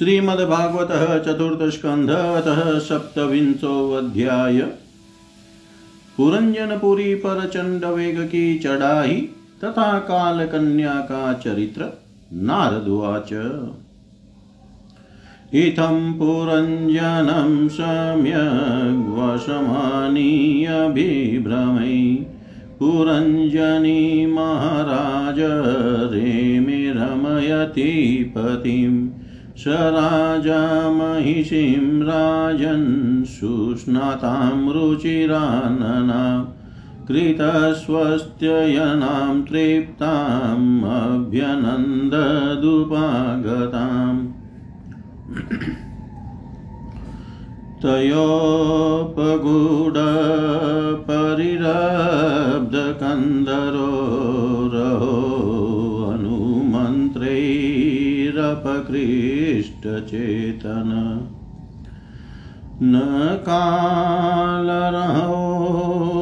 श्रीमद्भागवत चतुर्थस्कंध अतः सप्तविंशोऽध्याय। पुरंजनपुरी पर चंड वेग की चढ़ाई तथा काल कन्या का चरित्र नारदुवाच। इत्थं पुरञ्जनं सम्यग्वशमानीयभिभ्रमै पुरञ्जनी महाराज रेमि रमयति पतिं स राजा महिषीं राजन् सुस्नातां रुचिरानना कृतस्वस्त्ययनां तृप्ताम् अभ्यनन्ददुपागताम्। तयोपगूढपरिरब्धकन्दरो रहो हनुमन्त्रैरपकृष्टचेतन न कालरहो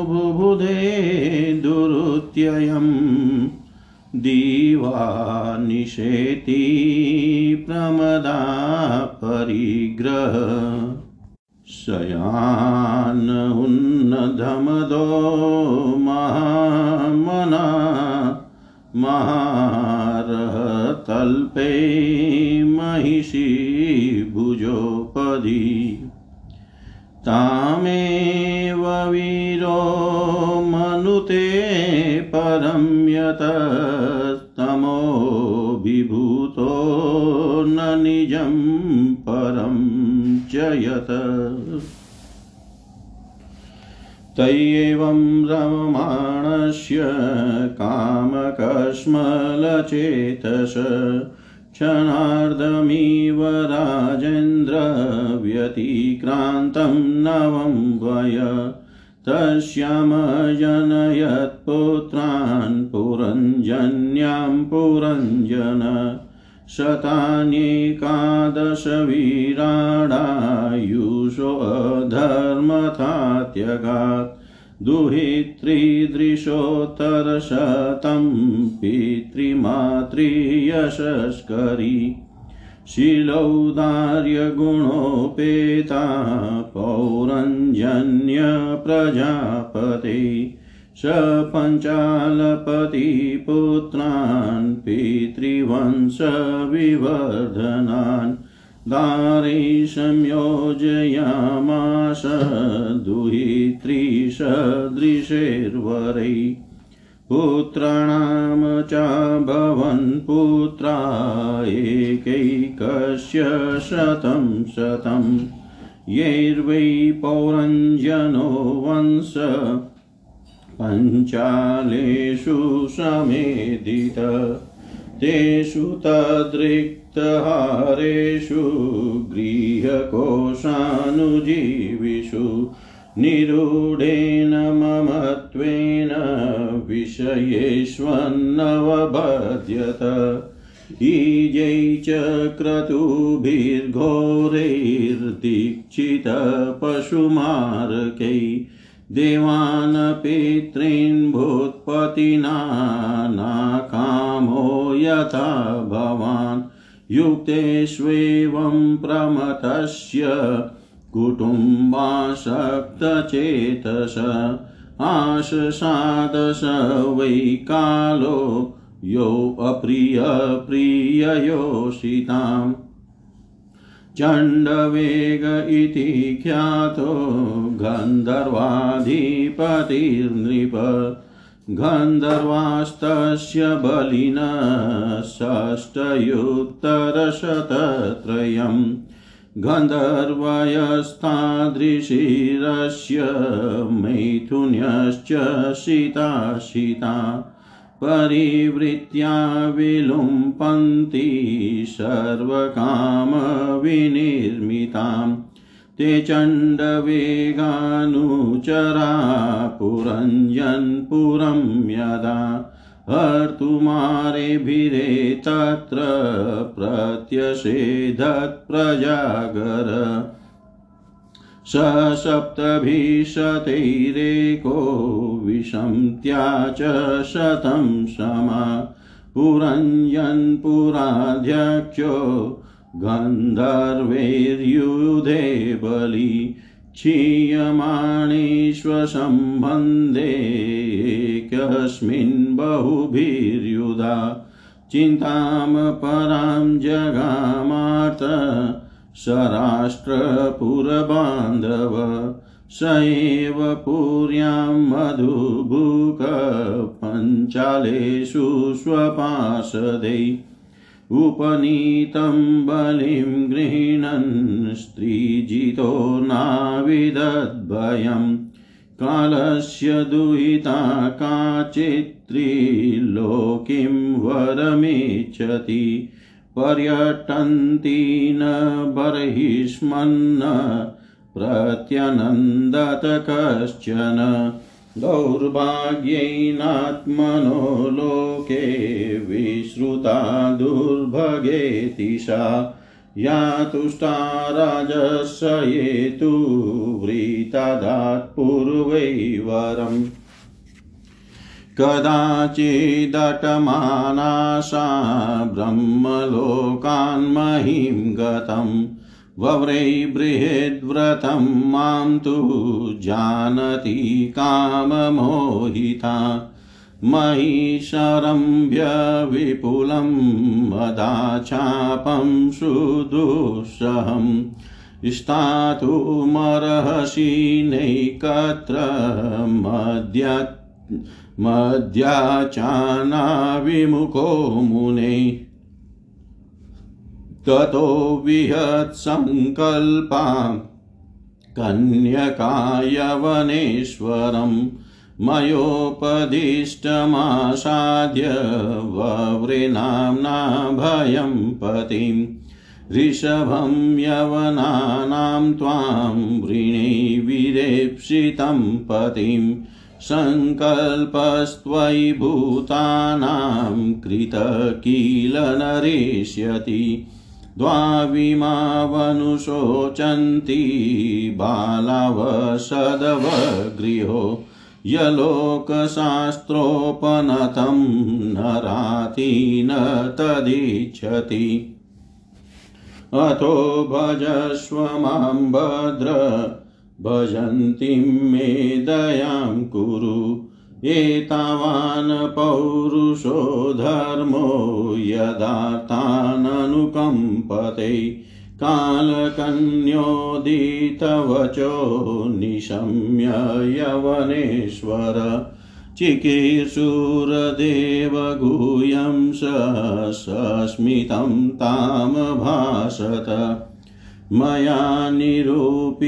बुबुधे दुरुत्ययम् दिवानिषेति प्रमदा परिग्रह। शयान उन्नधमदो महामना महारहतल्पे महिषी भुजोपदी। तामेव वीरो मनुते परं यतस्तमोभिभूतो न निजं परं च यत्। तय्येवं रममाणस्य कामकश्मलचेतस क्षणार्धमिव राजेन्द्र व्यतिक्रान्तं नवं वय तस्यामजनयत्पुत्रान् पुरञ्जन्यां पुरञ्जन। शतान्येकादशवीराडायुषोऽधर्मथात्यगात् दुहित्रिदृशोत्तरशतं पितृमातृयशस्करी। शीलौदार्यगुणोपेता पौरञ्जन्यप्रजापते स पञ्चालपतिपुत्रान् पितृवंशविवर्धनान्। दारे संयोजयामास दुहित्रीसदृशैर्वरै पुत्राणां चाभवन् पुत्रा एकैकस्य शतं शतं। यैर्वै पौरञ्जनो वंश पञ्चालेषु समेदित तेषु तद्रिक्तहारेषु गृहकोशानुजीविषु निरूढेन ममत्वेन विषयेष्वन्नवबध्यत। ईजै च क्रतुभिर्घोरैर्दीक्षितपशुमार्कै देवान् पितॄन् भूत्पतिना नाकामो यथा भवान् युक्तेष्वेवं प्रमथस्य कुटुम्बासक्तचेतस आशसादश वै कालो यो अप्रियप्रिययोषिताम् चण्डवेग इति ख्यातो गन्धर्वाधिपतिर्नृप गन्धर्वास्तस्य बलिन षष्टयुत्तरशतत्रयम् गन्धर्वयस्तादृशिरस्य मैथुन्यश्च शिताशिता परिवृत्या विलुम्पन्ति सर्वकामविनिर्मिताम् ते चण्डवेगानुचरा पुरञ्जन्पुरं यदा हर्तुमारेभिरे तत्र प्रत्यषेधत्प्रजागर सप्तभिशतैरेको विषन्त्या च शतं समा पुरञ्जन्पुराध्यक्षो गन्धर्वैर्युधे बलि क्षीयमाणेष्वसम्बन्धे कस्मिन् बहुभिर्युधा चिन्तां परां जगामार्त सराष्ट्रपुरबान्धव स एव पुर्यां मधुभुक स्वपाशदै उपनीतं बलिं गृह्णन् स्त्रीजितो नाविदद्भयम् कालस्य दुहिता काचित्त्रिलोकीं वरमिच्छति। पर्यटन्ति न बर्हिष्मन्न प्रत्यनन्दत कश्चन। दौर्भाग्यैनात्मनो लोके विश्रुता दुर्भगेतिशा या तुष्टा राजस्येतु वृतादात् पूर्वैवरम् कदाचिदटमाना सा ब्रह्मलोकान्महीं गतम्। वव्रै बृहद्व्रतं माँ तु जानति काममोहिता। महिषरम्भ्य विपुलं मदाचापं सुदुःसहम् स्थातुमर्हसि नैकत्र मद्या मद्याचानाविमुखो मुने। ततो विहत्सङ्कल्पा कन्यकायवनेश्वरम् मयोपदिष्टमासाद्य वव्रेनाम्ना भयं पतिम् ऋषभं यवनानां त्वां वृणे विरेप्सितं पतिम् सङ्कल्पस्त्वयि भूतानां कृत किल नरेष्यति द्वाविमावनुशोचन्ति बालावसदवगृहो यलोकशास्त्रोपनतं नराति न तदिच्छति अथो भजस्व माँ भद्र भजन्तीं मे दयां कुरु। एतावान् पौरुषो धर्मो यदार्थाननुकम्पते कालकन्योदितवचो निशम्य यवनेश्वर चिकीर्षुरदेवगूयं सस्मितं तां भाषत मया निरूपितस्तुभ्यं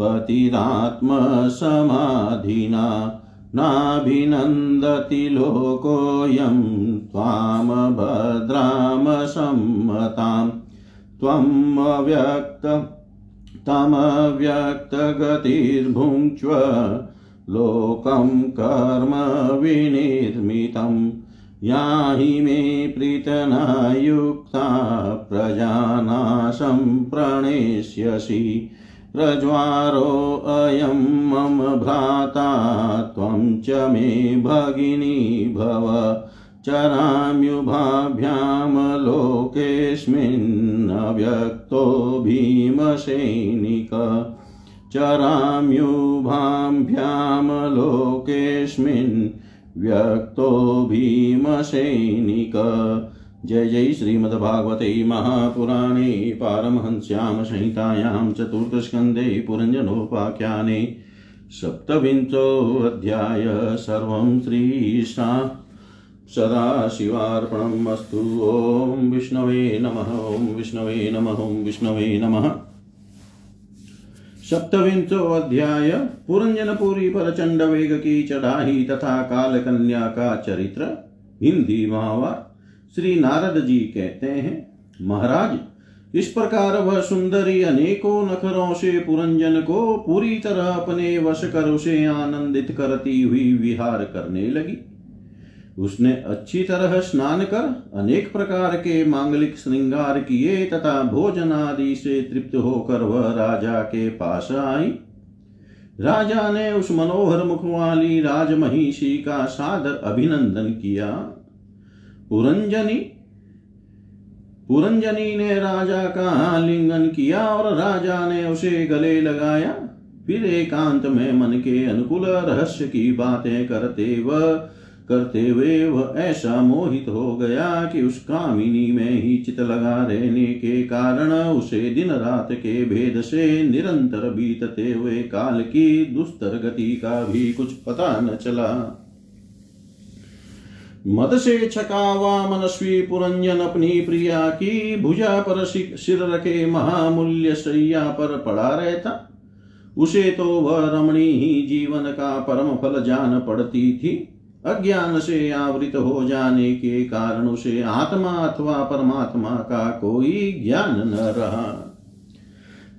पतिरात्मसमाधिना नाभिनन्दति लोकोऽयं त्वां भद्रामसम्मतां त्वमव्यक्त तमव्यक्तगतिर्भुङ्क्ष्व लोकं कर्म विनिर्मितम् याहि मे प्रीतना युक्ता प्रजानाशं प्रणेष्यसि। प्रज्वारोऽयं मम भ्राता, त्वं च मे भगिनी भव। चराम्युभाभ्यां लोकेऽस्मिन्नव्यक्तो भीमसैनिक। चराम्युभाभ्यां लोकेऽस्मिन् व्यक्तो भीमसैनिक। जय जय श्रीमद्भागवते महापुराणे पारमहंस्यां संहितायां चतुर्थस्कन्धे पुरञ्जनोपाख्याने सप्तविंशोऽध्याय सर्वं श्रीशा सदाशिवार्पणम् अस्तु। ॐ विष्णवे नमः, ॐ विष्णवे नमः, ॐ विष्णवे नमः। सप्तविंशो अध्याय पुरंजनपुरी पर चंड वेग की चढ़ाई तथा काल कन्या का चरित्र हिंदी महावार श्री नारद जी कहते हैं, महाराज, इस प्रकार वह सुंदरी अनेकों नखरों से पुरंजन को पूरी तरह अपने वश कर उसे आनंदित करती हुई विहार करने लगी। उसने अच्छी तरह स्नान कर अनेक प्रकार के मांगलिक श्रृंगार किए तथा भोजन आदि से तृप्त होकर वह राजा के पास आई। राजा ने उस मनोहर मुख वाली राजमहिषी का सादर अभिनंदन किया। पुरंजनी पुरंजनी ने राजा का आलिंगन किया और राजा ने उसे गले लगाया। फिर एकांत में मन के अनुकूल रहस्य की बातें करते व, करते हुए वह ऐसा मोहित हो गया कि उस कामिनी में ही चित लगा रहने के कारण उसे दिन रात के भेद से निरंतर बीतते हुए काल की दुस्तर गति का भी कुछ पता न चला। मद से छका हुआ मनस्वी पुरंजन अपनी प्रिया की भुजा पर सिर रखे महामूल्य सैया पर पड़ा रहता। उसे तो वह रमणी ही जीवन का परम फल जान पड़ती थी। अज्ञान से आवृत हो जाने के कारण उसे आत्मा अथवा परमात्मा का कोई ज्ञान न रहा।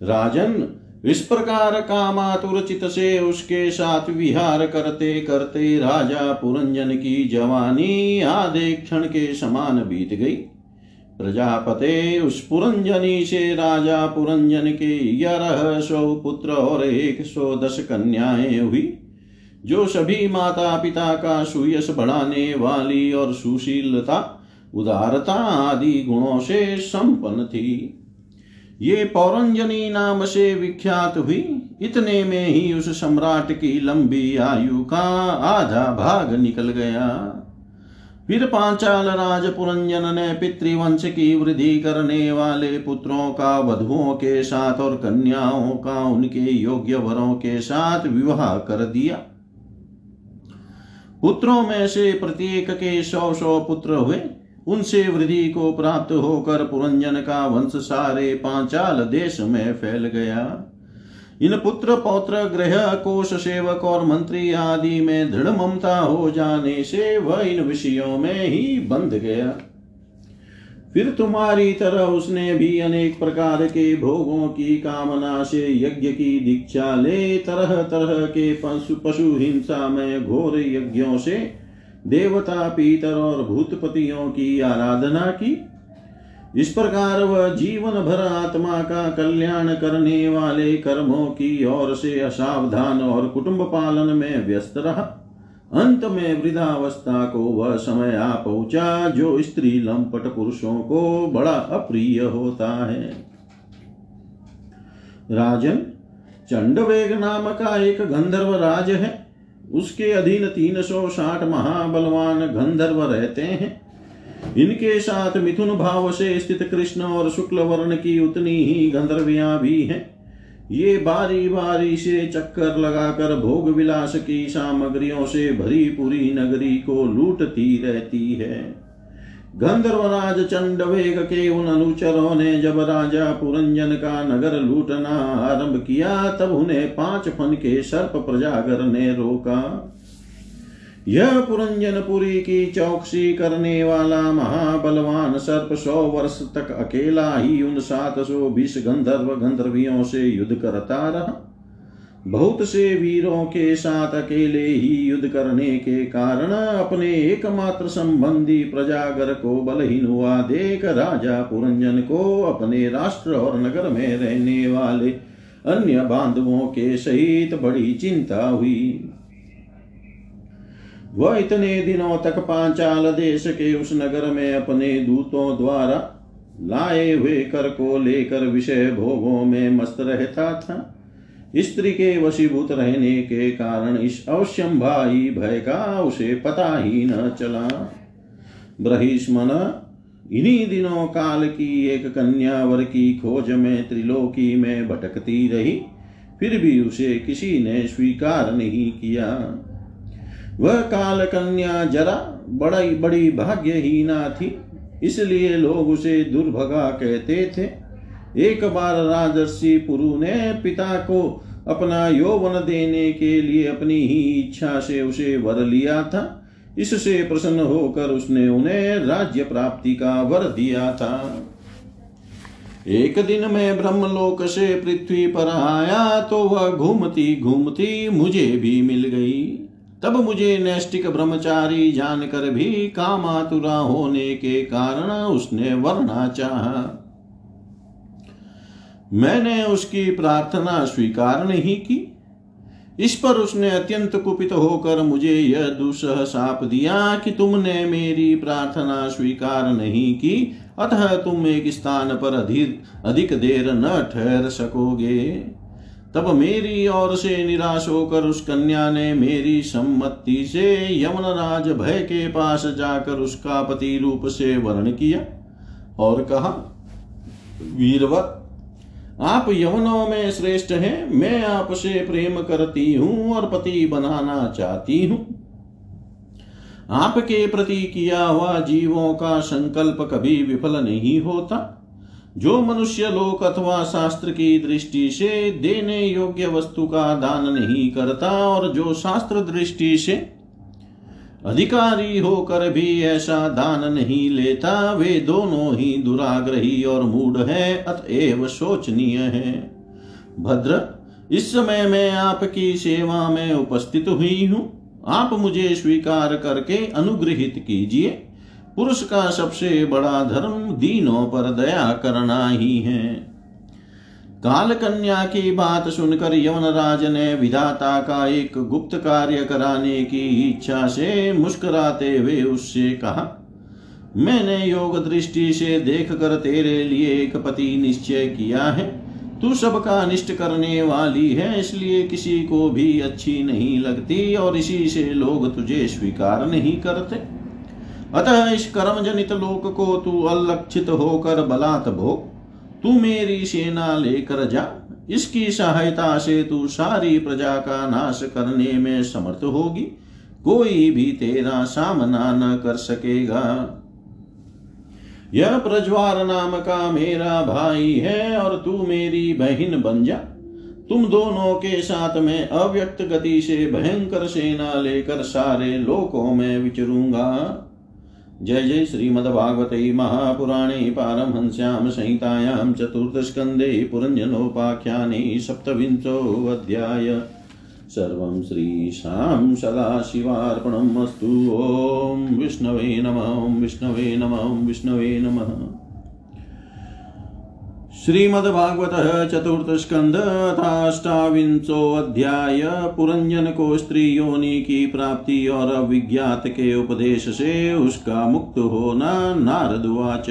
राजन इस प्रकार कामातुर चित से उसके साथ विहार करते करते राजा पुरंजन की जवानी आधे क्षण के समान बीत गई। प्रजापते उस पुरंजनी से राजा पुरंजन के ग्यारह सौ पुत्र और एक सौ दस कन्याएँ हुई, जो सभी माता पिता का सुयश बढ़ाने वाली और सुशीलता उदारता आदि गुणों से संपन्न थी। ये पौरंजनी नाम से विख्यात हुई। इतने में ही उस सम्राट की लंबी आयु का आधा भाग निकल गया। फिर पांचाल राज पुरंजन ने पितृवंश की वृद्धि करने वाले पुत्रों का, वधुओं के साथ और कन्याओं का, उनके योग्य वरों के साथ विवाह कर दिया। पुत्रों में से प्रत्येक के सौ सौ पुत्र हुए। उनसे वृद्धि को प्राप्त होकर पुरंजन का वंश सारे पांचाल देश में फैल गया। इन पुत्र पौत्र ग्रह कोश सेवक और मंत्री आदि में दृढ़ ममता हो जाने से वह इन विषयों में ही बंध गया। फिर तुम्हारी तरह उसने भी अनेक प्रकार के भोगों की कामना से यज्ञ की दीक्षा ले तरह तरह के पशु पशु हिंसा में घोर यज्ञों से देवता पीतर और भूतपतियों की आराधना की। इस प्रकार वह जीवन भर आत्मा का कल्याण करने वाले कर्मों की ओर से असावधान और कुटुंब पालन में व्यस्त रहा। अंत में वृद्धावस्था को वह समय आ पहुँचा, जो स्त्री लंपट पुरुषों को बड़ा अप्रिय होता है। राजन, चंडवेग नाम का एक गंधर्व राज है। उसके अधीन तीन सौ साठ महाबलवान गंधर्व रहते हैं। इनके साथ मिथुन भाव से स्थित कृष्ण और शुक्ल वर्ण की उतनी ही गंधर्विया भी हैं। ये बारी बारी से चक्कर लगाकर भोग विलास की सामग्रियों से भरी पूरी नगरी को लूटती रहती है। गंधर्वराज चंडवेग के उन अनुचरों ने जब राजा पुरंजन का नगर लूटना आरंभ किया, तब उन्हें पाँच फन के सर्प प्रजागर ने रोका। यह पुरंजनपुरी की चौकसी करने वाला महाबलवान सर्प सौ वर्ष तक अकेला ही उन सात सौ बीस गंधर्व गंधर्वियों से युद्ध करता रहा। बहुत से वीरों के साथ अकेले ही युद्ध करने के कारण अपने एकमात्र संबंधी प्रजागर को बलहीन हुआ देख राजा पुरंजन को अपने राष्ट्र और नगर में रहने वाले अन्य बांधवों के सहित बड़ी चिंता हुई। वह इतने दिनों तक पांचाल देश के उस नगर में अपने दूतों द्वारा लाए हुए कर को लेकर विषय भोगों में मस्त रहता था। स्त्री के वशीभूत रहने के कारण इस अवश्यंभाई भय का उसे पता ही न चला। ब्रहिष्मन, इन्हीं दिनों काल की एक कन्यावर की खोज में त्रिलोकी में भटकती रही, फिर भी उसे किसी ने स्वीकार नहीं किया। वह काल कन्या जरा बड़ी बड़ी भाग्यहीना थी, इसलिए लोग उसे दुर्भगा कहते थे। एक बार राजर्षि पुरु ने पिता को अपना यौवन देने के लिए अपनी ही इच्छा से उसे वर लिया था। इससे प्रसन्न होकर उसने उन्हें राज्य प्राप्ति का वर दिया था। एक दिन मैं ब्रह्मलोक से पृथ्वी पर आया तो वह घूमती घूमती मुझे भी मिल गई। तब मुझे नैष्टिक ब्रह्मचारी जानकर भी कामातुरा होने के कारण उसने वरना चाहा। मैंने उसकी प्रार्थना स्वीकार नहीं की। इस पर उसने अत्यंत कुपित होकर मुझे यह दुसह साप दिया कि तुमने मेरी प्रार्थना स्वीकार नहीं की, अतः तुम एक स्थान पर अधिक अधिक देर न ठहर सकोगे। तब मेरी ओर से निराश होकर उस कन्या ने मेरी सम्मति से यमनराज भय के पास जाकर उसका पति रूप से वर्ण किया और कहा, वीरवर आप यवनों में श्रेष्ठ हैं, मैं आपसे प्रेम करती हूँ और पति बनाना चाहती हूँ। आपके प्रति किया हुआ जीवों का संकल्प कभी विफल नहीं होता। जो मनुष्य लोक अथवा शास्त्र की दृष्टि से देने योग्य वस्तु का दान नहीं करता और जो शास्त्र दृष्टि से अधिकारी होकर भी ऐसा दान नहीं लेता। वे दोनों ही दुराग्रही और मूढ़ है, अतएव शोचनीय है। भद्र, इस समय मैं आपकी सेवा में उपस्थित हुई हूँ। आप मुझे स्वीकार करके अनुग्रहित कीजिए। पुरुष का सबसे बड़ा धर्म दीनों पर दया करना ही है। काल कन्या की बात सुनकर यवनराज ने विधाता का एक गुप्त कार्य कराने की इच्छा से मुस्कुराते हुए उससे कहा, मैंने योग दृष्टि से देख कर तेरे लिए एक पति निश्चय किया है। तू सबका अनिष्ट करने वाली है, इसलिए किसी को भी अच्छी नहीं लगती और इसी से लोग तुझे स्वीकार नहीं करते। अतः इस कर्म जनित लोक को तू अलक्षित होकर बलात् भोग। तू मेरी सेना लेकर जा। इसकी सहायता से तू सारी प्रजा का नाश करने में समर्थ होगी। कोई भी तेरा सामना न कर सकेगा। यह प्रज्वार नाम का मेरा भाई है और तू मेरी बहन बन जा। तुम दोनों के साथ में अव्यक्त गति से भयंकर सेना लेकर सारे लोकों में विचरूँगा। जय जय श्रीमद्भागवते महापुराणे पारमहंस्यां संहितायां चतुर्थस्कन्धे पुरञ्जनोपाख्याने सप्तविंशोऽध्याय। सर्वं श्रीशां सदाशिवार्पणम् अस्तु ॐ विष्णवे नमः विष्णवे नमः विष्णवे नमः। श्रीमद्भागवत चतुर्थ स्कंद अध्याय पुरंजन को स्त्री योनि की प्राप्ति और अविज्ञात के उपदेश से उसका मुक्त होना नारदुवाच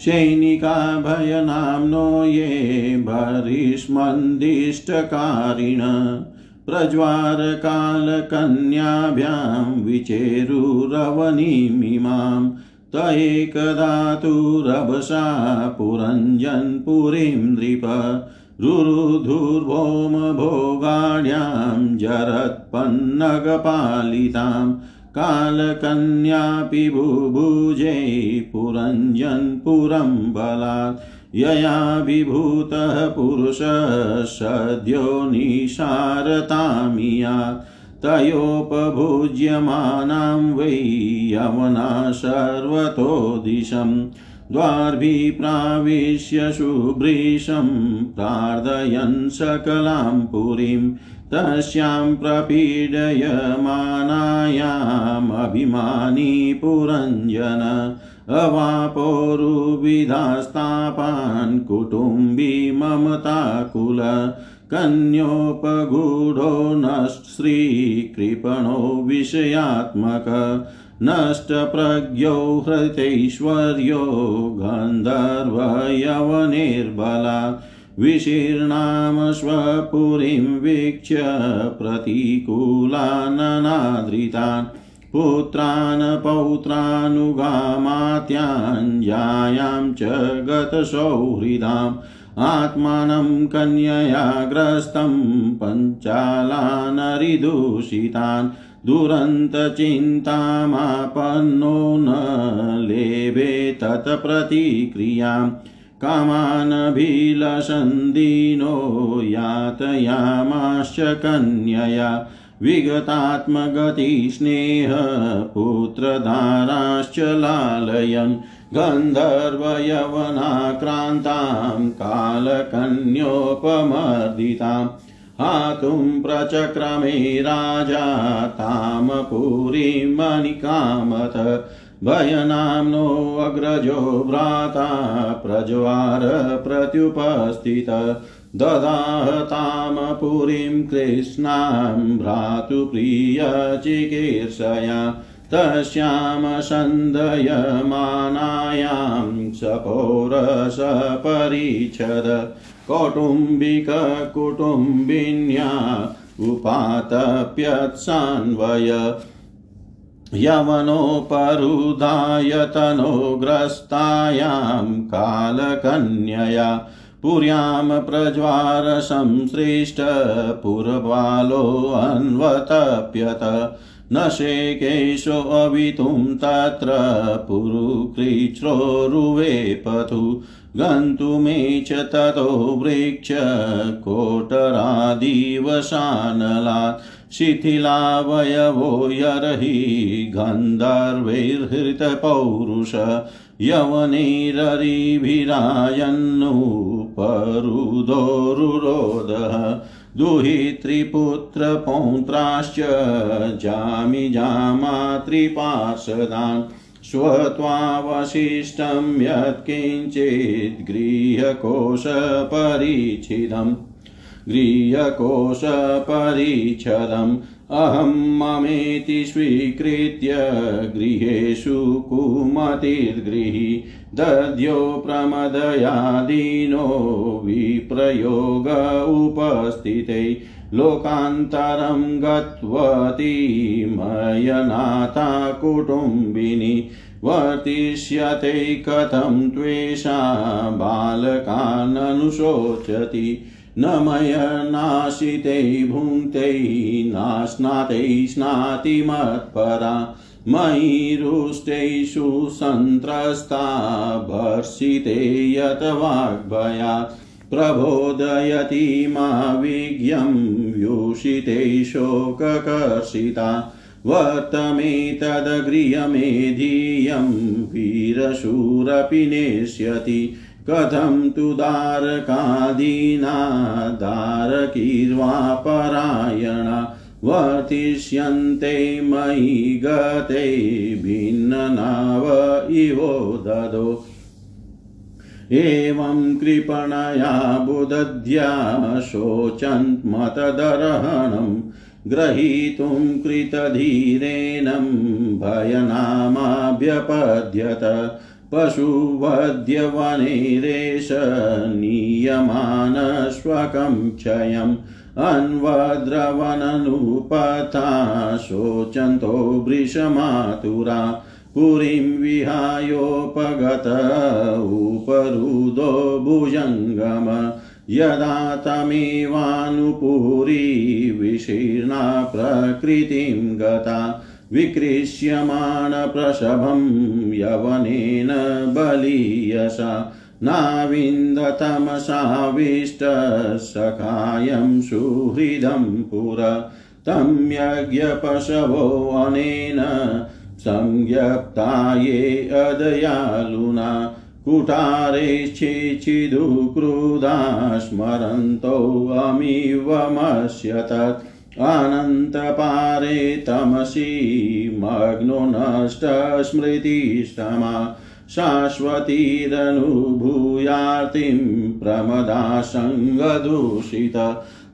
सैनिका भयनाम्नो ये भरिष्मन्दिष्टकारिण, प्रज्वारकालकन्याभ्यां विचेरुरवनिमिमाम् त एकधातुरभसा पुरञ्जन्पुरीं नृप रुरुधुर्भोमभोगाढ्यां जरत्पन्नगपालितां कालकन्यापि बुभुजे पुरञ्जन्पुरं बलात् यया विभूतः पुरुषः सद्यो निशारतामियात् तयोपभुज्यमानां वै यवना सर्वतो दिशं द्वार्भिप्राविश्य शुभ्रीशं प्रार्थयन् सकलां पुरीं, तस्यां प्रपीडयमानायामभिमानी पुरञ्जन, अवापोरुविधास्तापान् कुटुम्बी ममताकुल कन्योपगूढो नश्रीकृपणो विषयात्मक नष्टप्रज्ञो हृतैश्वर्यो गन्धर्वयवनिर्बला विशीर्णां स्वपुरीं वीक्ष्य प्रतिकूलाननादृतान् पुत्रान् पौत्रानुगामात्यान् जायां च गतसौहृदाम् आत्मानं कन्यया ग्रस्तं पञ्चालानरिदूषितान् दुरन्तचिन्तामापन्नो न लेभे तत्प्रतिक्रियाम् कामानभिलसन्दीनो यातयामाश्च कन्यया विगतात्मगतिस्नेहपुत्रधाराश्च लालयन् गन्धर्वयवनाक्रान्तां कालकन्योपमर्दितां हातुं प्रचक्रमे राजा तां पुरीमणिकामत भयनाम्नो अग्रजो भ्राता प्रज्वार प्रत्युपस्थित ददाहतां पुरीं कृष्णां भ्रातुप्रियचिकीर्षया तस्यां सन्दयमानायां सपोरसपरिच्छद कौटुम्बिककुटुम्बिन्या उपातप्यत्सान्वय यवनोपरुदायतनोग्रस्तायां कालकन्यया पुर्यां प्रज्वारसंसृष्टपुरबालोऽन्वतप्यत न शेकेशोऽवितुं तत्र पुरुकृच्छ्रोरुवेपथु गन्तुमेच ततो वृक्ष कोटरादिवसानलात् शिथिलावयवो यर्हि गन्धर्वैर्हृतपौरुष। यवनैररिभिरायन्नुपरुदोरुरोधः दुहित्रिपुत्रपौत्राश्च जामि जामातृपार्षदान् स्वत्वावशिष्टं यत्किञ्चित् गृहकोशपरिच्छिदम् गृहकोशपरिच्छदम् अहं ममेति स्वीकृत्य गृहेषु कुमतिर्गृही। दद्यो प्रमदयादीनो विप्रयोग उपस्थिते लोकान्तरं गत्वती मयनाथा कुटुम्बिनी वर्तिष्यते कथं त्वेषा बालकाननुशोचति न मयनाशिते भुङ्क्ते नाश्नाते स्नाति मत्परा मयि रुष्टेषु सन्त्रस्ता भर्षिते यत वाग्भया प्रबोधयति मा विज्ञं व्यूषिते शोककर्षिता वर्तमेतदगृहमेधीयं वीरशूरपि नेष्यति कथं तु दारकादीना दारकीर्वापरायणा वर्तिष्यन्ते मयि गते भिन्ननाव इवो ददो। एवं कृपणया बुदध्या शोचन्मतदर्हणं ग्रहीतुं कृतधीरेणं भयनामाभ्यपद्यत पशुवध्यवनेरेश नीयमानश्वकं क्षयम् अन्वद्रवननुपथा शोचन्तो वृषमातुरा, पुरीं विहायोपगत उपरुदो भुजङ्गम, यदा तमेवानुपुरी विशीर्णा प्रकृतिं गता विकृष्यमाणप्रसभं यवनेन बलीयसा। नाविन्दतमसाविष्टसखायं सुहृदं पुर तं यज्ञपशवोऽनेन संज्ञप्ता ये अदयालुना कुठारेश्चिचिदुक्रुधा स्मरन्तोऽमिवमस्य तत् अनन्तपारे तमसि मग्नो नष्टस्मृतिस्तमा शाश्वतीरनुभूयार्तिं प्रमदासङ्गदूषित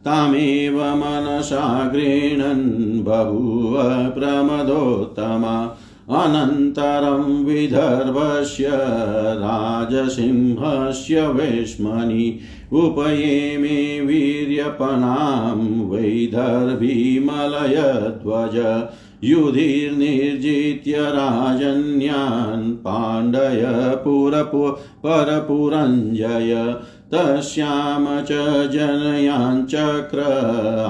तामेव मनसा गृह्णन् बभूव प्रमदोत्तमा अनन्तरं विदर्भस्य राजसिंहस्य वेश्मनि उपयेमे वीर्यपणां वैदर्भीमलयध्वज युधिर्निर्जित्य राजन्यान् पाण्डय पुरपु, परपुरञ्जय। तस्याम च जनयाञ्चक्र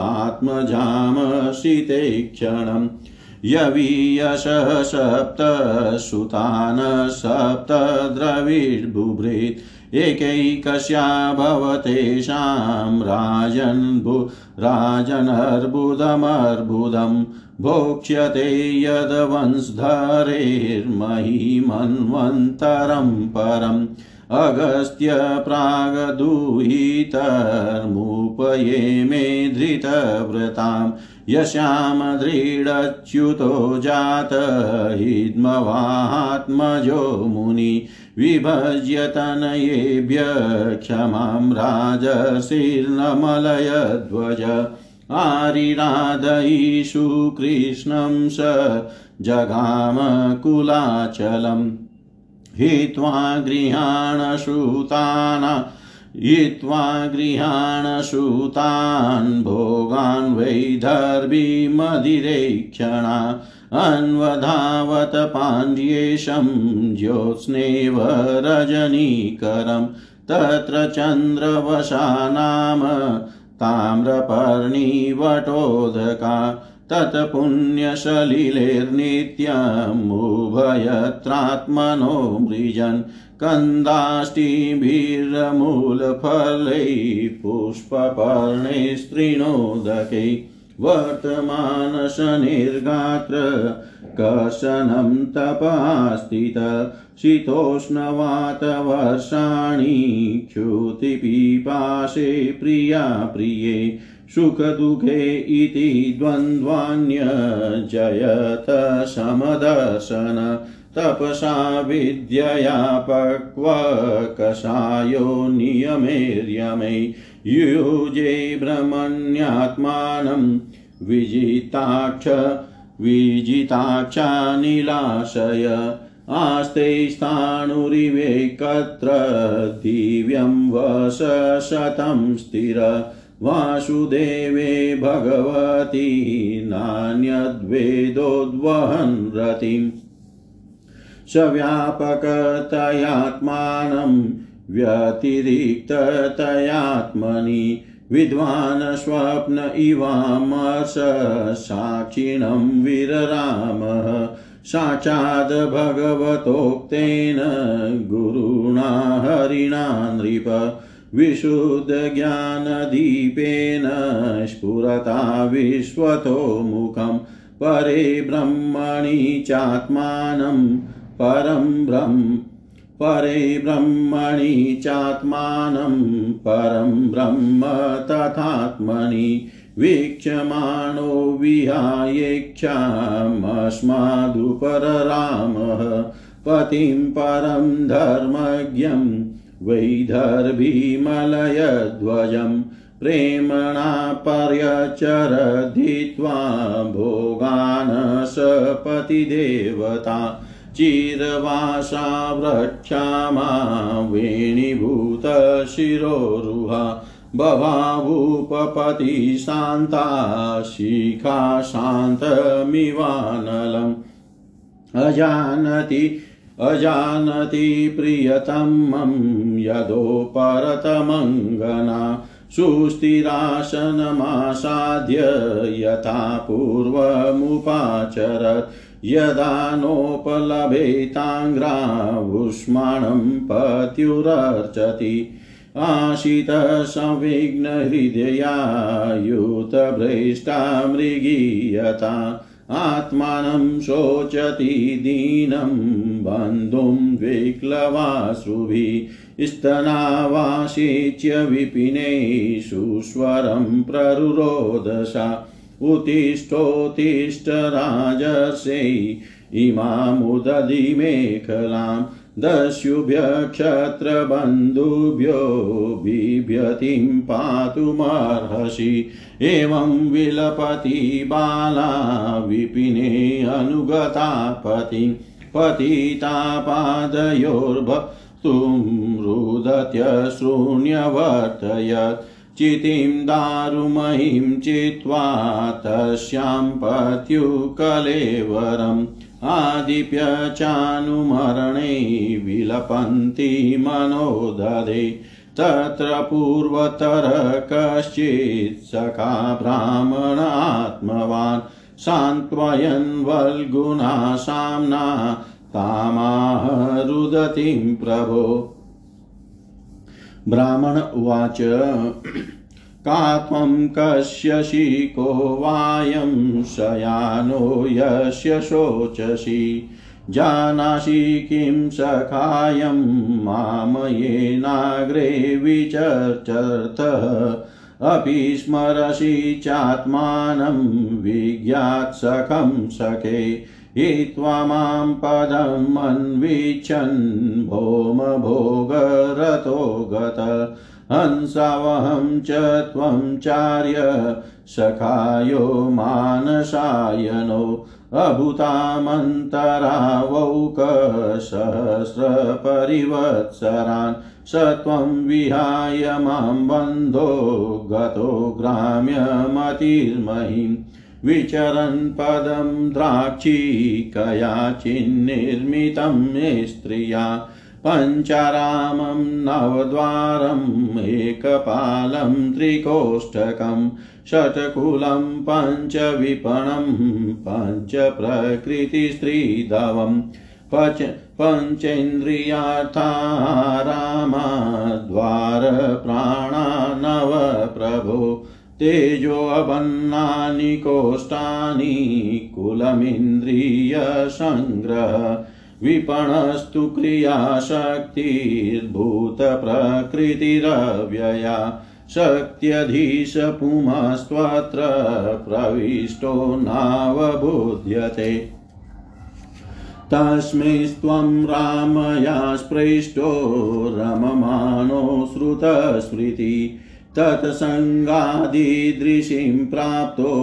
आत्मजामसिते क्षणम्। यवीयशः सप्त सुतान् सप्त द्रविर्बुभृत् एकैकस्या भवतेषां राजन्भु राजनर्बुदमर्बुदं भोक्ष्यते यद्वंशधरेर्महीमन्वन्तरं परम् अगस्त्य प्रागदुहितर्मुपये मे धृतव्रतां यस्यां दृढच्युतो जात हिद्मवात्मजो मुनि। विभज्य तनयेभ्य क्षमां राजशीर्णमलयध्वज। आरिराधयिषु कृष्णं स जगामकुलाचलम्। हित्वा गृहाणश्रुतान् हित्वा गृहाणश्रुतान् भोगान् वैदर्भिमधिरेक्षणा अन्वधावत पाण्ड्येशं ज्योत्स्नेव रजनीकरं तत्र चन्द्रवशा नाम ताम्रपर्णिवटोदका तत्पुण्यसलिलेर्नित्यमुभयत्रात्मनो मृजन् कन्दाष्टिभिर्मूलफलैः पुष्पपर्णे स्त्रीणोदकै वर्तमानशनिर्गात्र कर्शनं तपास्थित शीतोष्णवातवर्षाणि क्षुतिपिपाशे प्रिया प्रिये सुखदुःखे इति द्वन्द्वान्यजयत समदर्शन तपसा विद्यया पक्वकषायो नियमेर्यमै। युजे ब्रह्मण्यात्मानं विजिताक्ष विजिताक्षानिलाशय आस्ते स्थाणुरिवेकत्र दिव्यं वशतं स्थिर। वासुदेवे भगवती नान्यद्वेदोद्वहन् रतिम् सव्यापकतयात्मानं व्यतिरिक्ततयात्मनि विद्वान् स्वप्न इवामर्श साक्षिणं विररामः साक्षात् भगवतोक्तेन गुरुणा हरिणा नृप विशुद्धज्ञानदीपेन स्फुरता विश्वतो मुखं परे ब्रह्मणि चात्मानं परं ब्रह्म परे ब्रह्मणि चात्मानं परं ब्रह्म तथात्मनि वीक्षमाणो विहायेक्षामस्मादुपररामः पतिं परं धर्मज्ञं वैदर्भीमलयध्वजं प्रेम्णा पर्यचरधित्वा भोगान् सपतिदेवता चिरवासा वृक्षामा वेणीभूतशिरोरुहा बभावुपपति शान्ता शिखा शान्तमिवानलम् अजानति अजानति प्रियतमं यदोपरतमङ्गना सुस्थिरासनमासाद्य यथा पूर्वमुपाचरत्। यदा नोपलभेताङ्ग्रावुष्माणं पत्युरर्चति। आशितसंविघ्नहृदया युतभ्रष्टा मृगीयता आत्मानं शोचति दीनं बन्धुं विक्लवाश्रुभिः स्तनावासिच्य विपिने सुस्वरं प्ररुरोदशा उत्तिष्ठोत्तिष्ठ राजर्षै इमामुदधिमेखलां दस्युभ्यक्षत्रबन्धुभ्यो बिभ्यतिं पातुमर्हसि एवं विलपति बाला विपिने अनुगता पतिं पतिता पादयोर्भक्तुं रुदत्यशृण्यवर्तयत् चितिं दारुमहीं चित्वा तस्यां पत्युकलेवरम्। आदिप्य चानुमरणे विलपन्ति मनोदधे तत्र पूर्वतर कश्चित् सखा ब्राह्मणात्मवान् सान्त्वयन् वल्गुना साम्ना तामाह प्रभो। ब्राह्मण उवाच, का त्वं कस्यसि, को वायं शयानो यस्य शोचसि। जानासि किं सखायं, मामयेनाग्रे विचर्चर्थः अपि स्मरसि चात्मानं विज्ञात्सखं सखे हित्वा माँ पदमन्विच्छन् भौमभोगरतो गत। हंसावहं च त्वं चार्य सखायो मानसायनो, अभूतामन्तरावौकसहस्रपरिवत्सरान् स त्वं विहाय माँ बन्धो गतो ग्राम्यमतिर्महिम् विचरन् पदं द्राक्षीकया चिन्निर्मितं स्त्रिया। पञ्चारामं नवद्वारम् एकपालं त्रिकोष्ठकं षट्कुलं पञ्चविपणं पञ्चप्रकृतिस्त्रीधवम् पच पञ्चेन्द्रियार्थारामाद्वारप्राणा नव प्रभो तेजोऽबन्नानि कोष्ठानि कुलमिन्द्रियसङ्ग्रह विपणस्तु क्रियाशक्तिर्भूतप्रकृतिरव्यया शक्त्यधीशपुमस्त्वत्र प्रविष्टो नावबुध्यते। तस्मैस्त्वं रामया स्पृष्टो रममाणो श्रुतस्मृति तत्सङ्गादिदृशीं प्राप्तो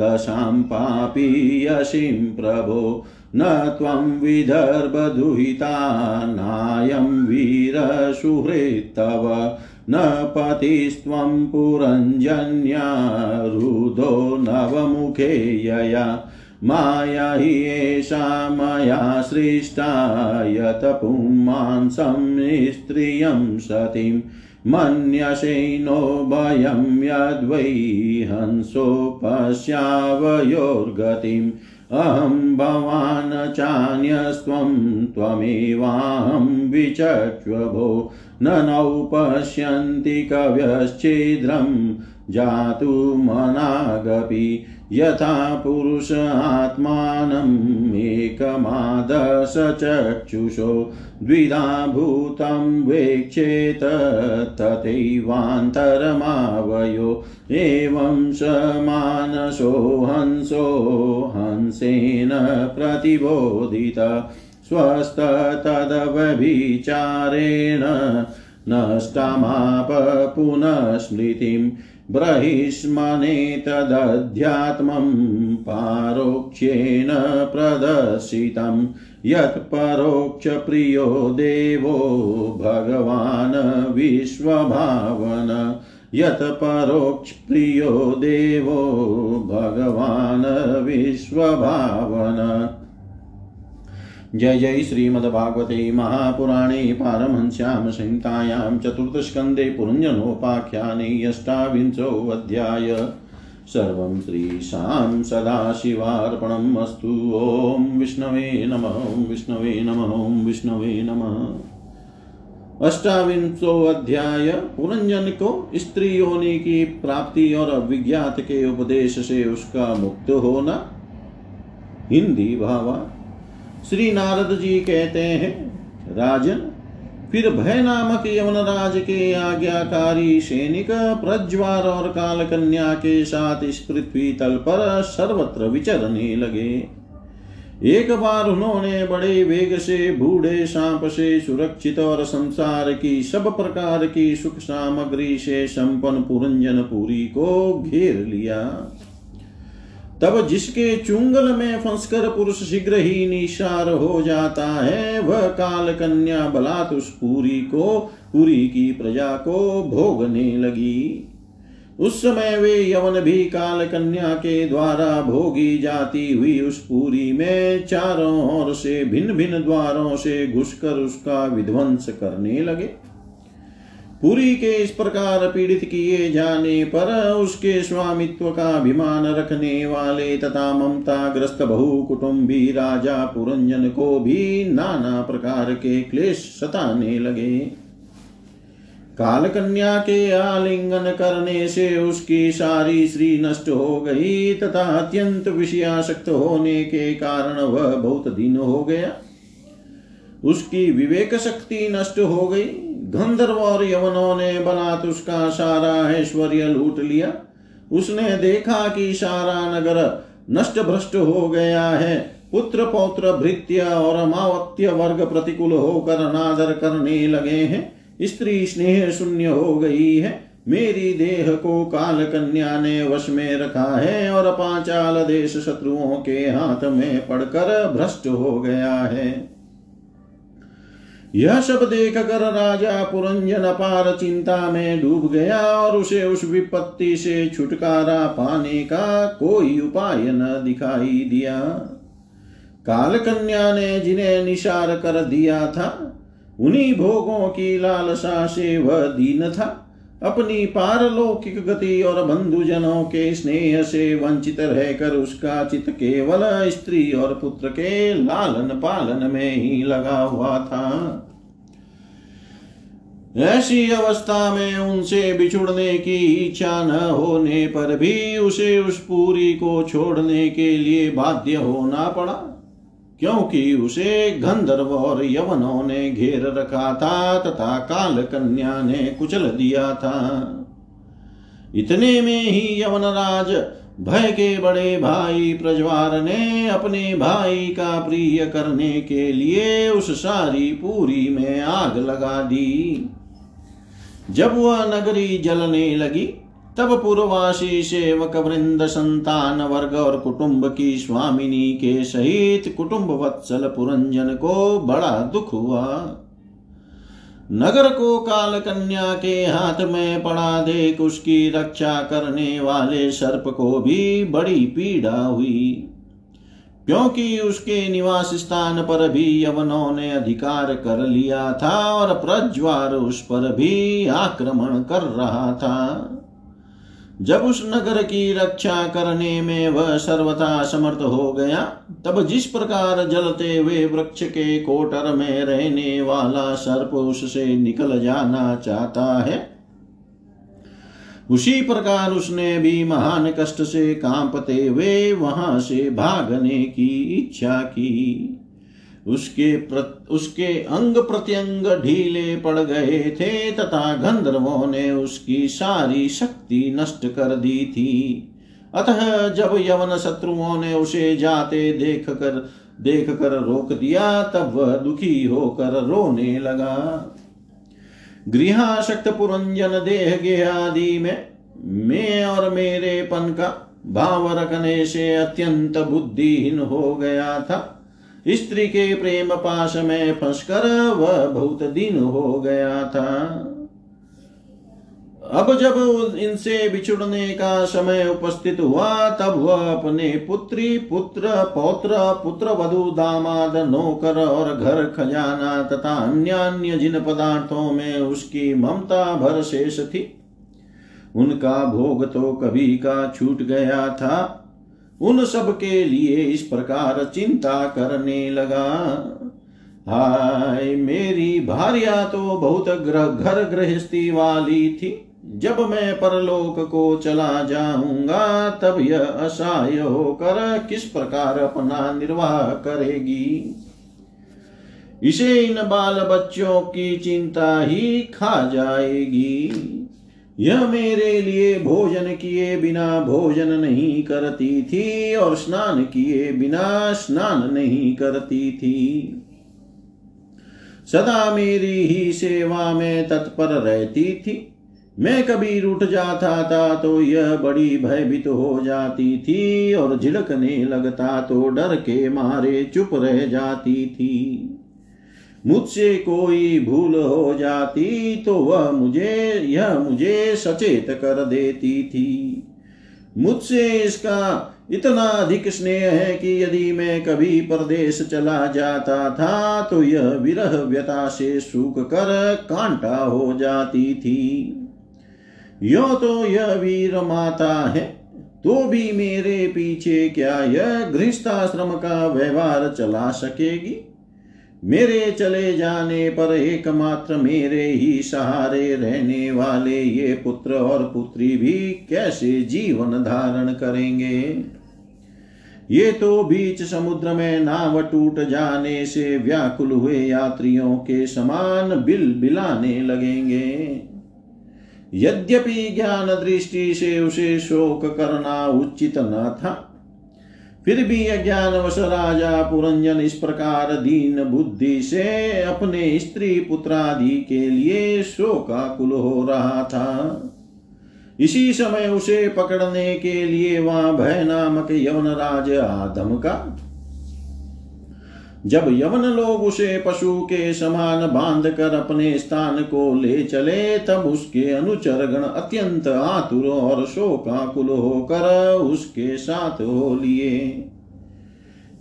दशां पापीयसीं प्रभो न त्वं विदर्भदुहिता नायं वीरसुहृत्तव न पतिस्त्वं पुरञ्जन्यारुधो नवमुखे यया माया हि एषा मया सृष्टा यत पुंमांसं स्त्रियं सतीं। मन्यसे नो भयं यद्वै हंसोपश्यावयोर्गतिम् अहं भवान् चान्यस्त्वं त्वमेवाहं विचक्ष्वभो। न नौ पश्यन्ति कव्यश्चिद्रं जातुमनागपि यथा पुरुष आत्मानम् एकमादश द्विधा भूतं वेक्षेत तथैवान्तरमावयो। एवं स मानसो हंसो हंसेन प्रतिबोधित। स्वस्ततदव्यभिचारेण नष्टमाप पुनः स्मृतिम्। बृहिष्मनेतदध्यात्मं पारोक्ष्येन प्रदर्शितं। यत् परोक्षप्रियो देवो भगवान् विश्वभावन। यत् परोक्षप्रियो देवो भगवान् विश्वभावन। जय जय श्रीमद्भागवते महापुराणे पारमहंस्यां संहितायां चतुर्थस्कन्धे पुरञ्जनोपाख्याने अष्टाविंशोऽध्याय। सर्वं श्रीशां सदाशिवार्पणम् अस्तु। ॐ विष्णवे नमः विष्णवे नमः विष्णवे नमः। अष्टाविंशो अध्याय पुरंजन को स्त्री होने की प्राप्ति और अविज्ञात के उपदेश से उसका मुक्त होना। हिंदी भावा श्री नारद जी कहते हैं, राजन, फिर भय नामक यवन राज के आज्ञाकारी सैनिक प्रज्वार और काल कन्या के साथ इस पृथ्वी तल पर सर्वत्र विचरने लगे। एक बार उन्होंने बड़े वेग से, बूढ़े सांप से सुरक्षित और संसार की सब प्रकार की सुख सामग्री से संपन्न पुरंजन पुरी को घेर लिया। तब जिसके चुंगल में फंसकर पुरुष शीघ्र ही निशार हो जाता है, वह काल कन्या बलात् उस पूरी को, पूरी की प्रजा को भोगने लगी। उस समय वे यवन भी काल कन्या के द्वारा भोगी जाती हुई उस पूरी में चारों ओर से भिन्न भिन्न द्वारों से घुसकर उसका विध्वंस करने लगे। पुरी के इस प्रकार पीड़ित किए जाने पर उसके स्वामित्व का अभिमान रखने वाले तथा ममता ग्रस्त बहु कुटुंबी राजा पुरंजन को भी नाना प्रकार के क्लेश सताने लगे। काल कन्या के आलिंगन करने से उसकी सारी श्री नष्ट हो गई तथा अत्यंत विषयाशक्त होने के कारण वह बहुत दिन हो गया। उसकी विवेक शक्ति नष्ट हो गई। गंधर्व और यवनों ने बलात् उसका सारा ऐश्वर्य लूट लिया। उसने देखा कि सारा नगर नष्ट भ्रष्ट हो गया है। पुत्र पौत्र भृत्य और अमावत्य वर्ग प्रतिकूल होकर अनादर करने लगे हैं। स्त्री स्नेह शून्य हो गई है। मेरी देह को काल कन्या ने वश में रखा है और पांचाल देश शत्रुओं के हाथ में पड़कर भ्रष्ट हो गया है। यह सब देख कर राजा पुरंजन अपार चिंता में डूब गया और उसे उस विपत्ति से छुटकारा पाने का कोई उपाय न दिखाई दिया। काल कन्या ने जिन्हें निशार कर दिया था, उन्हीं भोगों की लालसा से वह दीन था। अपनी पारलौकिक गति और बंधुजनों के स्नेह से वंचित रहकर उसका चित केवल स्त्री और पुत्र के लालन पालन में ही लगा हुआ था। ऐसी अवस्था में उनसे बिछुड़ने की इच्छा न होने पर भी उसे उस पूरी को छोड़ने के लिए बाध्य होना पड़ा। क्योंकि उसे गंधर्व और यवनों ने घेर रखा था तथा काल कन्या ने कुचल दिया था। इतने में ही यवनराज भय के बड़े भाई प्रज्वार ने अपने भाई का प्रिय करने के लिए उस सारी पूरी में आग लगा दी। जब वह नगरी जलने लगी तब पूर्ववासी सेवक, वृंद, संतान, वर्ग और कुटुंब की स्वामिनी के सहित कुटुंब वत्सल पुरंजन को बड़ा दुख हुआ। नगर को काल कन्या के हाथ में पड़ा देख उसकी रक्षा करने वाले सर्प को भी बड़ी पीड़ा हुई। क्योंकि उसके निवास स्थान पर भी यवनों ने अधिकार कर लिया था और प्रज्वार उस पर भी आक्रमण कर रहा था। जब उस नगर की रक्षा करने में वह सर्वथा समर्थ हो गया, तब जिस प्रकार जलते हुए वृक्ष के कोटर में रहने वाला सर्प उससे निकल जाना चाहता है, उसी प्रकार उसने भी महान कष्ट से कांपते हुए वहाँ से भागने की इच्छा की। उसके प्रत, उसके अंग प्रत्यंग ढीले पड़ गए थे तथा गंधर्वों ने उसकी सारी शक्ति नष्ट कर दी थी। अतः जब यवन शत्रुओं ने उसे जाते देख कर देख कर रोक दिया तब वह दुखी होकर रोने लगा। गृहाशक्त पुरंजन देह गे आदि में मैं और मेरे पन का भाव रखने से अत्यंत बुद्धिहीन हो गया था। स्त्री के प्रेम पाश में फंसकर वह बहुत दिन हो गया था। अब जब इनसे बिछुड़ने का समय उपस्थित हुआ, तब वह अपने पुत्री, पुत्र, पौत्र, पुत्र, वधु, दामाद, नौकर और घर, खजाना तथा अन्य अन्य जिन पदार्थों में उसकी ममता भर शेष थी, उनका भोग तो कभी का छूट गया था। उन सब के लिए इस प्रकार चिंता करने लगा। हाय, मेरी भार्या तो बहुत ग्रह घर गृहस्थी वाली थी। जब मैं परलोक को चला जाऊँगा, तब यह असहाय होकर किस प्रकार अपना निर्वाह करेगी? इसे इन बाल बच्चों की चिंता ही खा जाएगी। यह मेरे लिए भोजन किए बिना भोजन नहीं करती थी और स्नान किए बिना स्नान नहीं करती थी। सदा मेरी ही सेवा में तत्पर रहती थी। मैं कभी रूठ जाता था तो यह बड़ी भयभीत हो जाती थी और झिड़कने लगता तो डर के मारे चुप रह जाती थी। मुझसे कोई भूल हो जाती तो वह मुझे, यह मुझे सचेत कर देती थी। मुझसे इसका इतना अधिक स्नेह है कि यदि मैं कभी परदेश चला जाता था तो यह विरह व्यता से सूख कर कांटा हो जाती थी। यो तो यह वीर माता है तो भी मेरे पीछे क्या यह गृहस्थाश्रम का व्यवहार चला सकेगी? मेरे चले जाने पर एकमात्र मेरे ही सहारे रहने वाले ये पुत्र और पुत्री भी कैसे जीवन धारण करेंगे? ये तो बीच समुद्र में नाव टूट जाने से व्याकुल हुए यात्रियों के समान बिल बिलाने लगेंगे। यद्यपि ज्ञान दृष्टि से उसे शोक करना उचित न था फिर भी अज्ञानवश राजा पुरंजन इस प्रकार दीन बुद्धि से अपने स्त्री पुत्रादि के लिए शोकाकुल हो रहा था। इसी समय उसे पकड़ने के लिए वहाँ भय नामक यवन राज आदम का जब यवन लोग उसे पशु के समान बाँध कर अपने स्थान को ले चले, तब उसके अनुचर गण अत्यंत आतुर और शोकाकुल होकर उसके साथ हो लिए।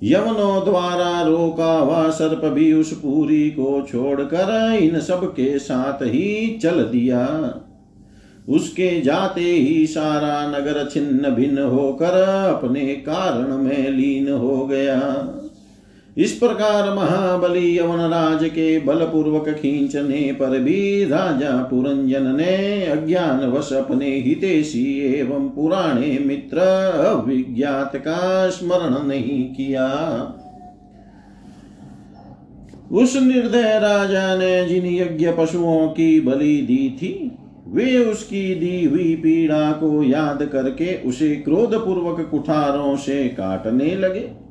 यवनों द्वारा रोका हुआ सर्प भी उस पूरी को छोड़कर इन सब के साथ ही चल दिया। उसके जाते ही सारा नगर छिन्न भिन्न होकर अपने कारण में लीन हो गया। इस प्रकार महाबली यवन राज के बलपूर्वक खींचने पर भी राजा पुरंजन ने अज्ञान वश अपने हितेशी एवं पुराने मित्र अविज्ञात का स्मरण नहीं किया। उस निर्दय राजा ने जिन यज्ञ पशुओं की बलि दी थी, वे उसकी दी हुई पीड़ा को याद करके उसे क्रोध पूर्वक कुठारों से काटने लगे।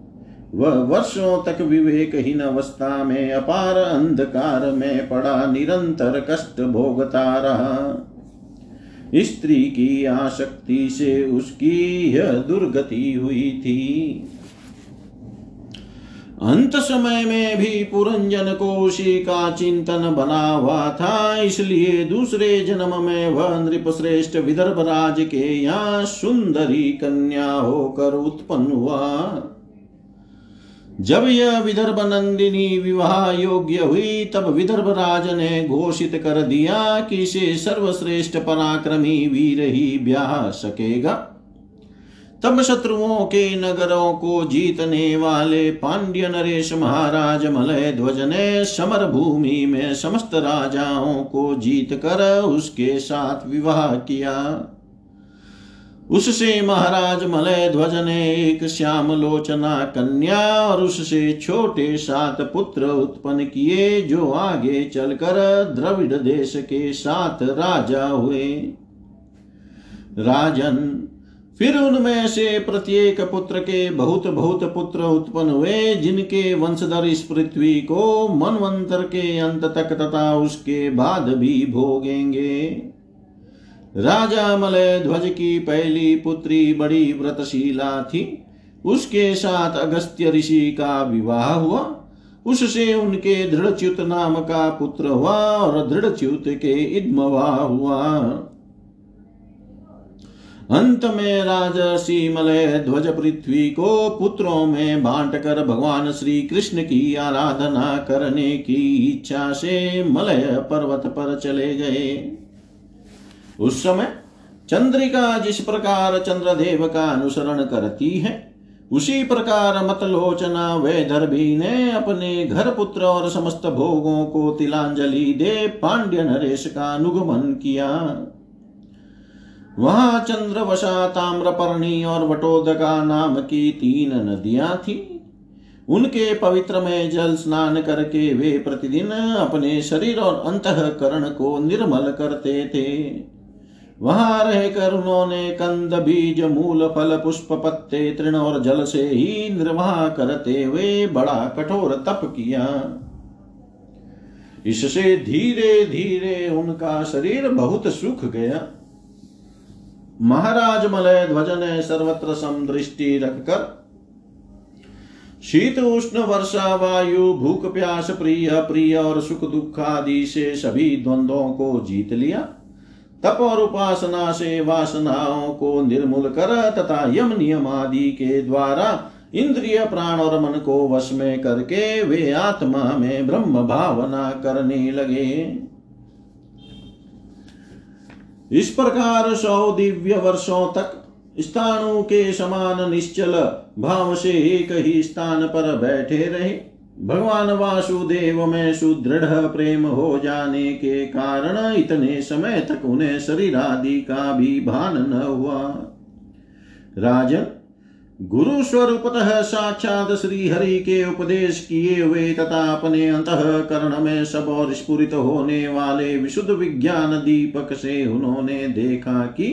वह वर्षों तक विवेकहीन अवस्था में अपार अंधकार में पड़ा निरंतर कष्ट भोगता रहा। स्त्री की आसक्ति से उसकी यह दुर्गति हुई थी। अंत समय में भी पुरंजन को उसी का चिंतन बना हुआ था, इसलिए दूसरे जन्म में वह नृप श्रेष्ठ विदर्भ राज के यहाँ सुंदरी कन्या होकर उत्पन्न हुआ। जब यह विदर्भ नंदिनी विवाह योग्य हुई, तब विदर्भ राज ने घोषित कर दिया कि इसे सर्वश्रेष्ठ पराक्रमी वीर ही ब्याह सकेगा। तब शत्रुओं के नगरों को जीतने वाले पांड्य नरेश महाराज मलय ध्वज ने समर भूमि में समस्त राजाओं को जीत कर उसके साथ विवाह किया। उससे महाराज मलय ध्वज ने एक श्याम लोचना कन्या और उससे छोटे सात पुत्र उत्पन्न किए, जो आगे चलकर द्रविड़ देश के साथ राजा हुए। राजन, फिर उनमें से प्रत्येक पुत्र के बहुत बहुत पुत्र उत्पन्न हुए, जिनके वंशधर इस पृथ्वी को मनवंतर के अंत तक तथा उसके बाद भी भोगेंगे। राजा मलय ध्वज की पहली पुत्री बड़ी व्रतशीला थी। उसके साथ अगस्त्य ऋषि का विवाह हुआ। उससे उनके दृढ़च्युत नाम का पुत्र हुआ और दृढ़च्युत के इद्मवा हुआ। अंत में राजसी मलय ध्वज पृथ्वी को पुत्रों में बांट कर भगवान श्री कृष्ण की आराधना करने की इच्छा से मलय पर्वत पर चले गए। उस समय चंद्रिका जिस प्रकार चंद्रदेव का अनुसरण करती है, उसी प्रकार मतलोचना वैदर्भी ने अपने घर पुत्र और समस्त भोगों को तिलांजलि दे पांड्य नरेश का अनुगमन किया। वहाँ चंद्र चंद्रवशा ताम्रपर्णी और वटोदका नाम की तीन नदियाँ थी। उनके पवित्र में जल स्नान करके वे प्रतिदिन अपने शरीर और अंतकरण को निर्मल करते थे। वहाँ रहकर उन्होंने कंद बीज मूल फल पुष्प पत्ते तृण और जल से ही निर्वाह करते हुए बड़ा कठोर तप किया। इससे धीरे धीरे उनका शरीर बहुत सुख गया। महाराज मलय ध्वज ने सर्वत्र समदृष्टि रखकर, शीत उष्ण वर्षा, वायु, भूख, प्यास, प्रिय प्रिय और सुख दुख आदि से सभी द्वंद्वों को जीत लिया। तप और उपासना से वासनाओं को निर्मूल कर तथा यम नियम आदि के द्वारा इंद्रिय प्राण और मन को वश में करके वे आत्मा में ब्रह्म भावना करने लगे। इस प्रकार सौ दिव्य वर्षों तक स्थानों के समान निश्चल भाव से एक ही स्थान पर बैठे रहे। भगवान वासुदेव में सुदृढ़ प्रेम हो जाने के कारण इतने समय तक उन्हें शरीर आदि का भी भान न हुआ। राजन, गुरु स्वरूपतः साक्षात श्री हरि के उपदेश किए हुए तथा अपने अंत कर्ण में सब और स्फुरित होने वाले विशुद्ध विज्ञान दीपक से उन्होंने देखा कि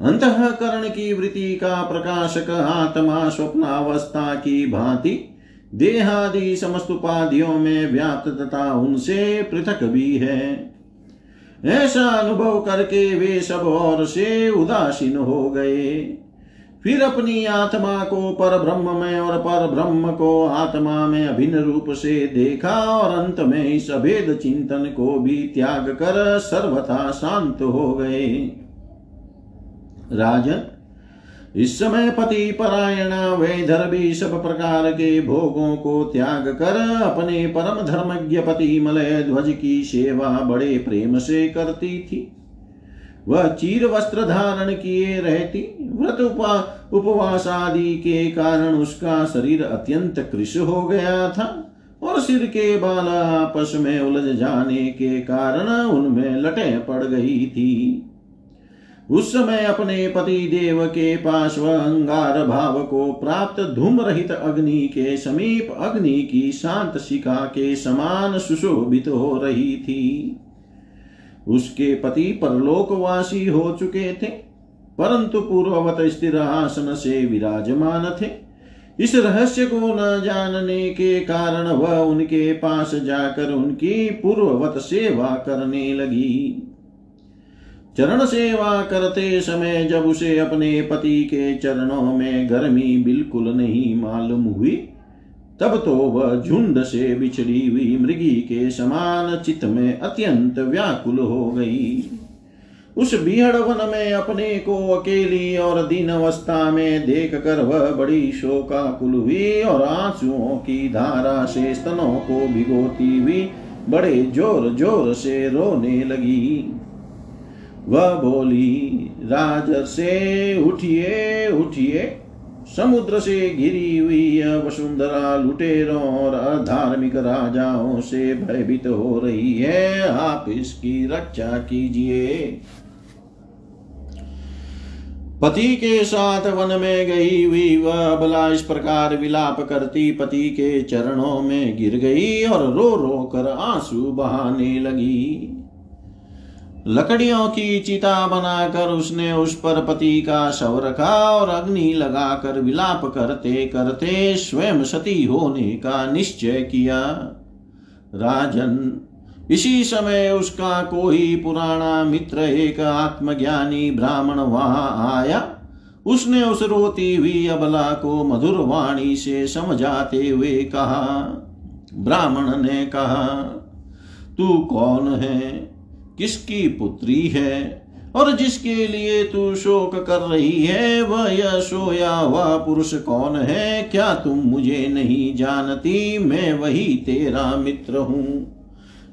अंतकरण की वृत्ति का प्रकाशक आत्मा स्वप्नावस्था की भांति देहादि समस्त उपाधियों में व्याप्त तथा उनसे पृथक भी है। ऐसा अनुभव करके वे सब और से उदासीन हो गए। फिर अपनी आत्मा को पर ब्रह्म में और पर ब्रह्म को आत्मा में अभिन्न रूप से देखा और अंत में इस अभेद चिंतन को भी त्याग कर सर्वथा शांत हो गए। राजन इस समय पति परायण वेधर भी सब प्रकार के भोगों को त्याग कर अपने परम धर्मज्ञ पति मलय ध्वज की सेवा बड़े प्रेम से करती थी। वह चीर वस्त्र धारण किए रहती, व्रत उपा, उपवास आदि के कारण उसका शरीर अत्यंत कृष हो गया था और सिर के बाल आपस में उलझ जाने के कारण उनमें लटे पड़ गई थी। उस समय अपने पति देव के पास वह अंगार भाव को प्राप्त धूम रहित अग्नि के समीप अग्नि की शांत शिखा के समान सुशोभित हो रही थी। उसके पति परलोकवासी हो चुके थे, परंतु पूर्ववत स्थिर आसन से विराजमान थे। इस रहस्य को न जानने के कारण वह उनके पास जाकर उनकी पूर्ववत सेवा करने लगी। चरण सेवा करते समय जब उसे अपने पति के चरणों में गर्मी बिल्कुल नहीं मालूम हुई, तब तो वह झुंड से बिछड़ी हुई मृगी के समान चित्त में अत्यंत व्याकुल हो गई। उस बिहड़ वन में अपने को अकेली और दीन अवस्था में देख कर वह बड़ी शोकाकुल हुई और आंसुओं की धारा से स्तनों को भिगोती हुई बड़े ज़ोर ज़ोर से रोने लगी। वह बोली राज से उठिए उठिए। समुद्र से घिरी हुई वसुंधरा लुटेरों और अधार्मिक राजाओं से भयभीत हो रही है। आप इसकी रक्षा कीजिए। पति के साथ वन में गई हुई वह अबला इस प्रकार विलाप करती, पति के चरणों में गिर गई और रो रो कर आँसू बहाने लगी। लकड़ियों की चिता बनाकर उसने उस पर पति का शव रखा और अग्नि लगाकर विलाप करते करते स्वयं सती होने का निश्चय किया। राजन, इसी समय उसका कोई पुराना मित्र, एक आत्मज्ञानी ब्राह्मण वहाँ आया। उसने उस रोती हुई अबला को मधुर वाणी से समझाते हुए कहा, ब्राह्मण ने कहा, तू कौन है? किसकी पुत्री है? और जिसके लिए तू शोक कर रही है, वह यह सोया हुआ पुरुष कौन है? क्या तुम मुझे नहीं जानती? मैं वही तेरा मित्र हूँ,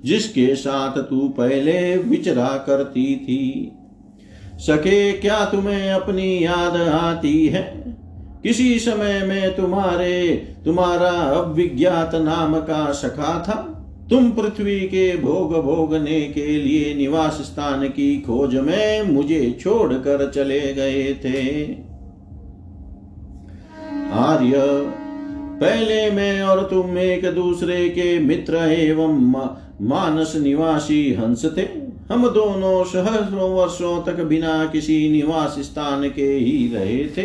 जिसके साथ तू पहले विचरा करती थी। सके क्या तुम्हें अपनी याद आती है? किसी समय में तुम्हारे, तुम्हारा अविज्ञात नाम का सखा था। तुम पृथ्वी के भोग भोगने के लिए निवास स्थान की खोज में मुझे छोड़कर चले गए थे। आर्य, पहले मैं और तुम एक दूसरे के मित्र एवं मानस निवासी हंस थे। हम दोनों सहस्रों वर्षों तक बिना किसी निवास स्थान के ही रहे थे।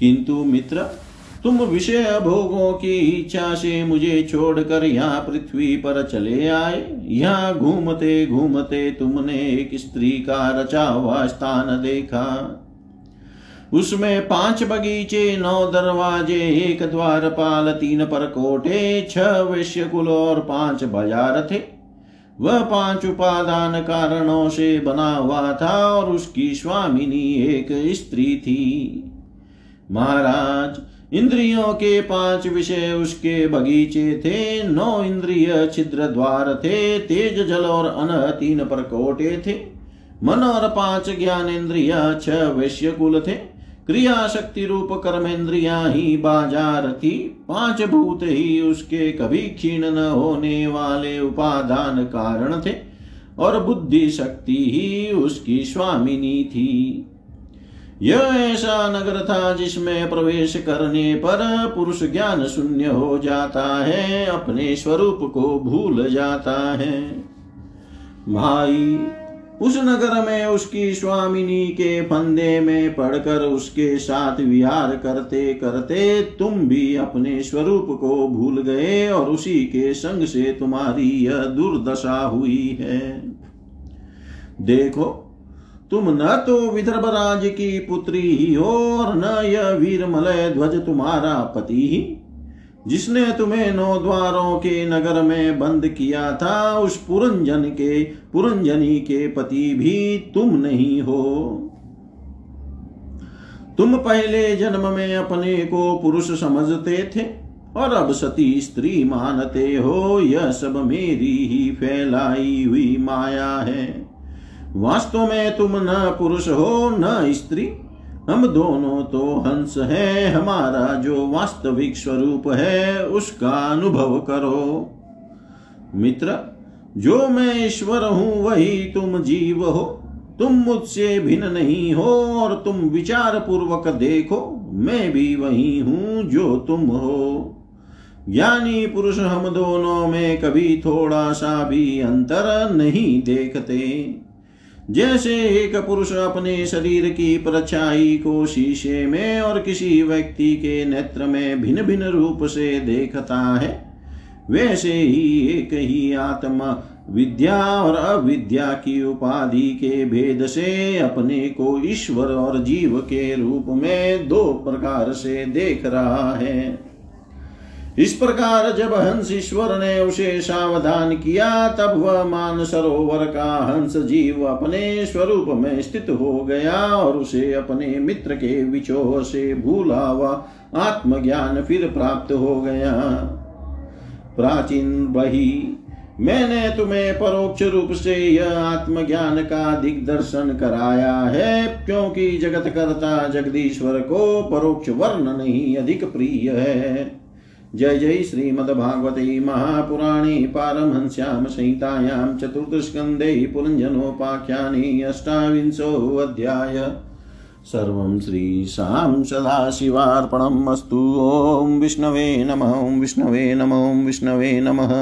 किंतु मित्र तुम विषय भोगों की इच्छा से मुझे छोड़कर यहाँ पृथ्वी पर चले आए। यहाँ घूमते घूमते तुमने एक स्त्री का रचा हुआ स्थान देखा। उसमें पाँच बगीचे, नौ दरवाजे, एक द्वारपाल, तीन परकोटे, छह वैश्यकुल और पाँच बाज़ार थे। वह पाँच उपादान कारणों से बना हुआ था और उसकी स्वामिनी एक स्त्री थी। महाराज इंद्रियों के पाँच विषय उसके बगीचे थे, नौ इंद्रिय छिद्र द्वार थे, तेज जल और अन तीन प्रकोटे थे। मन और पाँच ज्ञान इंद्रिया छह वैश्य कुल थे। क्रिया शक्ति रूप कर्म कर्मेंद्रिया ही बाज़ार थी। पाँच भूत ही उसके कभी क्षीण न होने वाले उपादान कारण थे। और बुद्धि शक्ति ही उसकी स्वामिनी थी। यह ऐसा नगर था जिसमें प्रवेश करने पर पुरुष ज्ञान शून्य हो जाता है, अपने स्वरूप को भूल जाता है। भाई, उस नगर में उसकी स्वामिनी के फंदे में पड़कर उसके साथ विहार करते करते तुम भी अपने स्वरूप को भूल गए और उसी के संग से तुम्हारी यह दुर्दशा हुई है। देखो तुम न तो विदर्भ राज की पुत्री ही हो और न यह वीर मलय ध्वज तुम्हारा पति ही। जिसने तुम्हें नौ द्वारों के नगर में बंद किया था, उस पुरंजन के, पुरंजनी के पति भी तुम नहीं हो। तुम पहले जन्म में अपने को पुरुष समझते थे और अब सती स्त्री मानते हो, यह सब मेरी ही फैलाई हुई माया है। वास्तव में तुम न पुरुष हो, न स्त्री। हम दोनों तो हंस है, हमारा जो वास्तविक स्वरूप है, उसका अनुभव करो। मित्र, जो मैं ईश्वर हूँ, वही तुम जीव हो। तुम मुझसे भिन्न नहीं हो और तुम विचार पूर्वक देखो, मैं भी वही हूँ जो तुम हो। ज्ञानी पुरुष हम दोनों में कभी थोड़ा सा भी अंतर नहीं देखते। जैसे एक पुरुष अपने शरीर की परछाई को शीशे में और किसी व्यक्ति के नेत्र में भिन्न भिन्न रूप से देखता है, वैसे ही एक ही आत्मा विद्या और अविद्या की उपाधि के भेद से अपने को ईश्वर और जीव के रूप में दो प्रकार से देख रहा है। इस प्रकार जब हंस ईश्वर ने उसे सावधान किया, तब वह मान सरोवर का हंस जीव अपने स्वरूप में स्थित हो गया और उसे अपने मित्र के विचोह से भूला हुआ आत्मज्ञान फिर प्राप्त हो गया। प्राचीन बही मैंने तुम्हें परोक्ष रूप से यह आत्मज्ञान का दिग्दर्शन कराया है, क्योंकि जगत करता जगदीश्वर को परोक्ष वर्ण नहीं, अधिक प्रिय है। जय जय श्रीमद्भागवते महापुराणे पारमहंस्यां संहितायां चतुर्थस्कन्धे पुरञ्जनोपाख्याने अष्टाविंशोऽध्याय। सर्वं श्रीशां सदाशिवार्पणम् अस्तु। ॐ विष्णवे नमः विष्णवे नमो विष्णवे नमः।